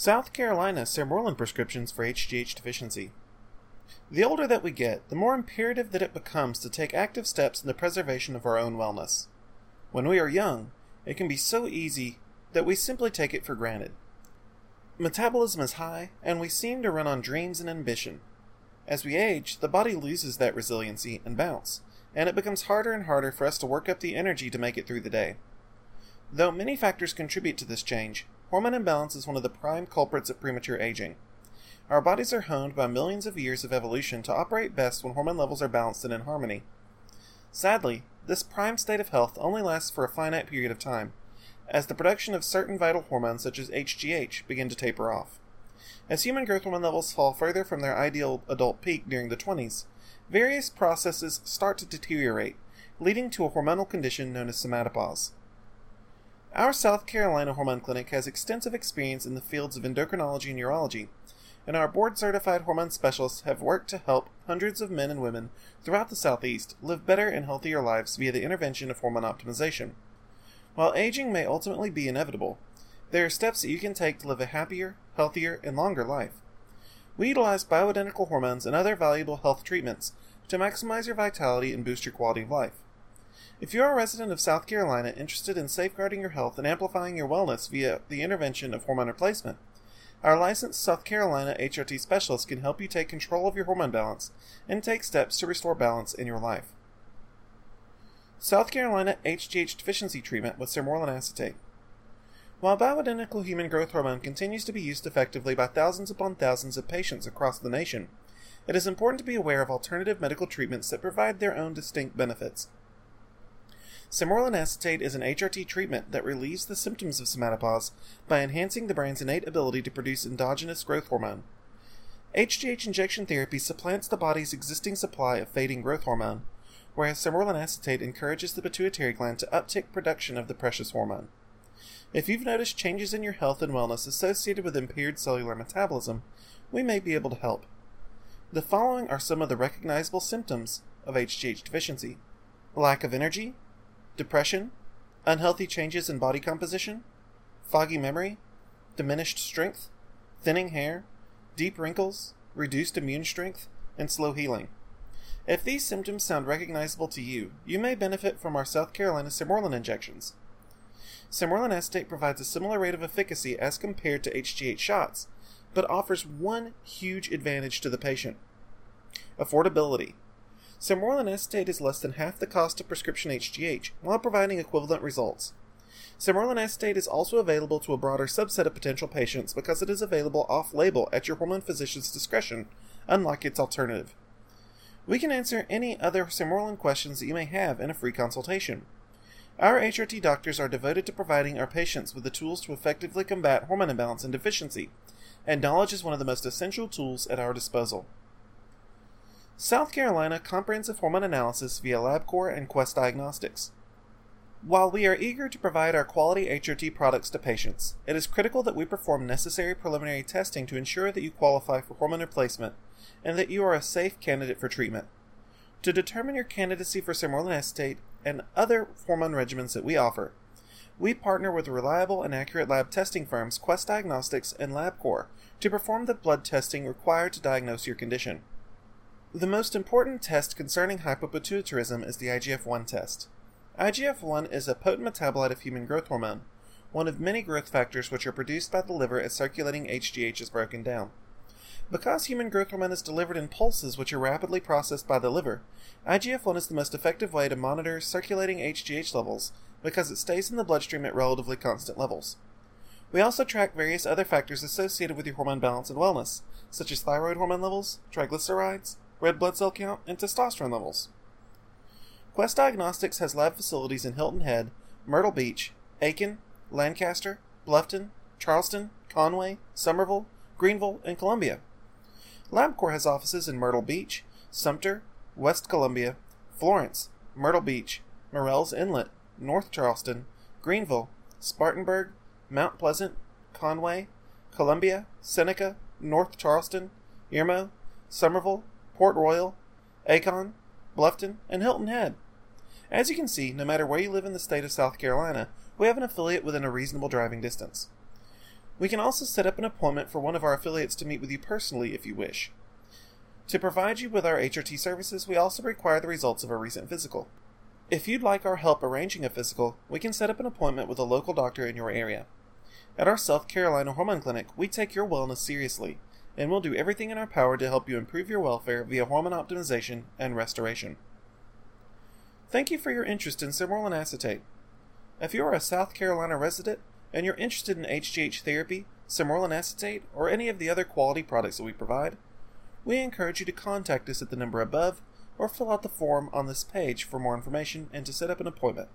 South Carolina Sermorelin prescriptions for HGH deficiency. The older that we get, the more imperative that it becomes to take active steps in the preservation of our own wellness. When we are young, it can be so easy that we simply take it for granted. Metabolism is high, and we seem to run on dreams and ambition. As we age, the body loses that resiliency and bounce, and it becomes harder and harder for us to work up the energy to make it through the day. Though many factors contribute to this change, hormone imbalance is one of the prime culprits of premature aging. Our bodies are honed by millions of years of evolution to operate best when hormone levels are balanced and in harmony. Sadly, this prime state of health only lasts for a finite period of time, as the production of certain vital hormones such as HGH begin to taper off. As human growth hormone levels fall further from their ideal adult peak during the 20s, various processes start to deteriorate, leading to a hormonal condition known as somatopause. Our South Carolina Hormone Clinic has extensive experience in the fields of endocrinology and urology, and our board certified hormone specialists have worked to help hundreds of men and women throughout the Southeast live better and healthier lives via the intervention of hormone optimization. While aging may ultimately be inevitable, there are steps that you can take to live a happier, healthier, and longer life. We utilize bioidentical hormones and other valuable health treatments to maximize your vitality and boost your quality of life. If you are a resident of South Carolina interested in safeguarding your health and amplifying your wellness via the intervention of hormone replacement, our licensed South Carolina HRT specialist can help you take control of your hormone balance and take steps to restore balance in your life. South Carolina HGH deficiency treatment with sermorelin acetate. While bioidentical human growth hormone continues to be used effectively by thousands upon thousands of patients across the nation, it is important to be aware of alternative medical treatments that provide their own distinct benefits. Sermorelin acetate is an HRT treatment that relieves the symptoms of somatopause by enhancing the brain's innate ability to produce endogenous growth hormone. HGH injection therapy supplants the body's existing supply of fading growth hormone, whereas sermorelin acetate encourages the pituitary gland to uptick production of the precious hormone. If you've noticed changes in your health and wellness associated with impaired cellular metabolism, we may be able to help. The following are some of the recognizable symptoms of HGH deficiency lack of energy, depression, unhealthy changes in body composition, foggy memory, diminished strength, thinning hair, deep wrinkles, reduced immune strength, and slow healing. If these symptoms sound recognizable to you, you may benefit from our South Carolina Sermorelin injections. Sermorelin acetate provides a similar rate of efficacy as compared to HGH shots, but offers one huge advantage to the patient affordability. Sermorelin acetate is less than half the cost of prescription HGH while providing equivalent results. Sermorelin acetate is also available to a broader subset of potential patients because it is available off label at your hormone physician's discretion, unlike its alternative. We can answer any other Sermorelin questions that you may have in a free consultation. Our HRT doctors are devoted to providing our patients with the tools to effectively combat hormone imbalance and deficiency, and knowledge is one of the most essential tools at our disposal. South Carolina Comprehensive Hormone Analysis via LabCorp and Quest Diagnostics. While we are eager to provide our quality HRT products to patients, it is critical that we perform necessary preliminary testing to ensure that you qualify for hormone replacement and that you are a safe candidate for treatment. To determine your candidacy for sermorelin acetate and other hormone regimens that we offer, we partner with reliable and accurate lab testing firms Quest Diagnostics and LabCorp to perform the blood testing required to diagnose your condition. The most important test concerning hypopituitarism is the IGF 1 test. IGF 1 is a potent metabolite of human growth hormone, one of many growth factors which are produced by the liver as circulating HGH is broken down. Because human growth hormone is delivered in pulses which are rapidly processed by the liver, IGF 1 is the most effective way to monitor circulating HGH levels because it stays in the bloodstream at relatively constant levels. We also track various other factors associated with your hormone balance and wellness, such as thyroid hormone levels, triglycerides, red blood cell count, and testosterone levels. Quest Diagnostics has lab facilities in Hilton Head, Myrtle Beach, Aiken, Lancaster, Bluffton, Charleston, Conway, Summerville, Greenville, and Columbia. LabCorp has offices in Myrtle Beach, Sumter, West Columbia, Florence, Myrtle Beach, Murrells Inlet, North Charleston, Greenville, Spartanburg, Mount Pleasant, Conway, Columbia, Seneca, North Charleston, Irmo, Summerville, Port Royal, Aiken, Bluffton, and Hilton Head. As you can see, no matter where you live in the state of South Carolina, we have an affiliate within a reasonable driving distance. We can also set up an appointment for one of our affiliates to meet with you personally if you wish. To provide you with our HRT services, we also require the results of a recent physical. If you'd like our help arranging a physical, we can set up an appointment with a local doctor in your area. At our South Carolina Hormone Clinic, we take your wellness seriously, and we'll do everything in our power to help you improve your welfare via hormone optimization and restoration. Thank you for your interest in Sermorelin acetate. If you are a South Carolina resident and you're interested in HGH therapy, Sermorelin acetate, or any of the other quality products that we provide, we encourage you to contact us at the number above or fill out the form on this page for more information and to set up an appointment.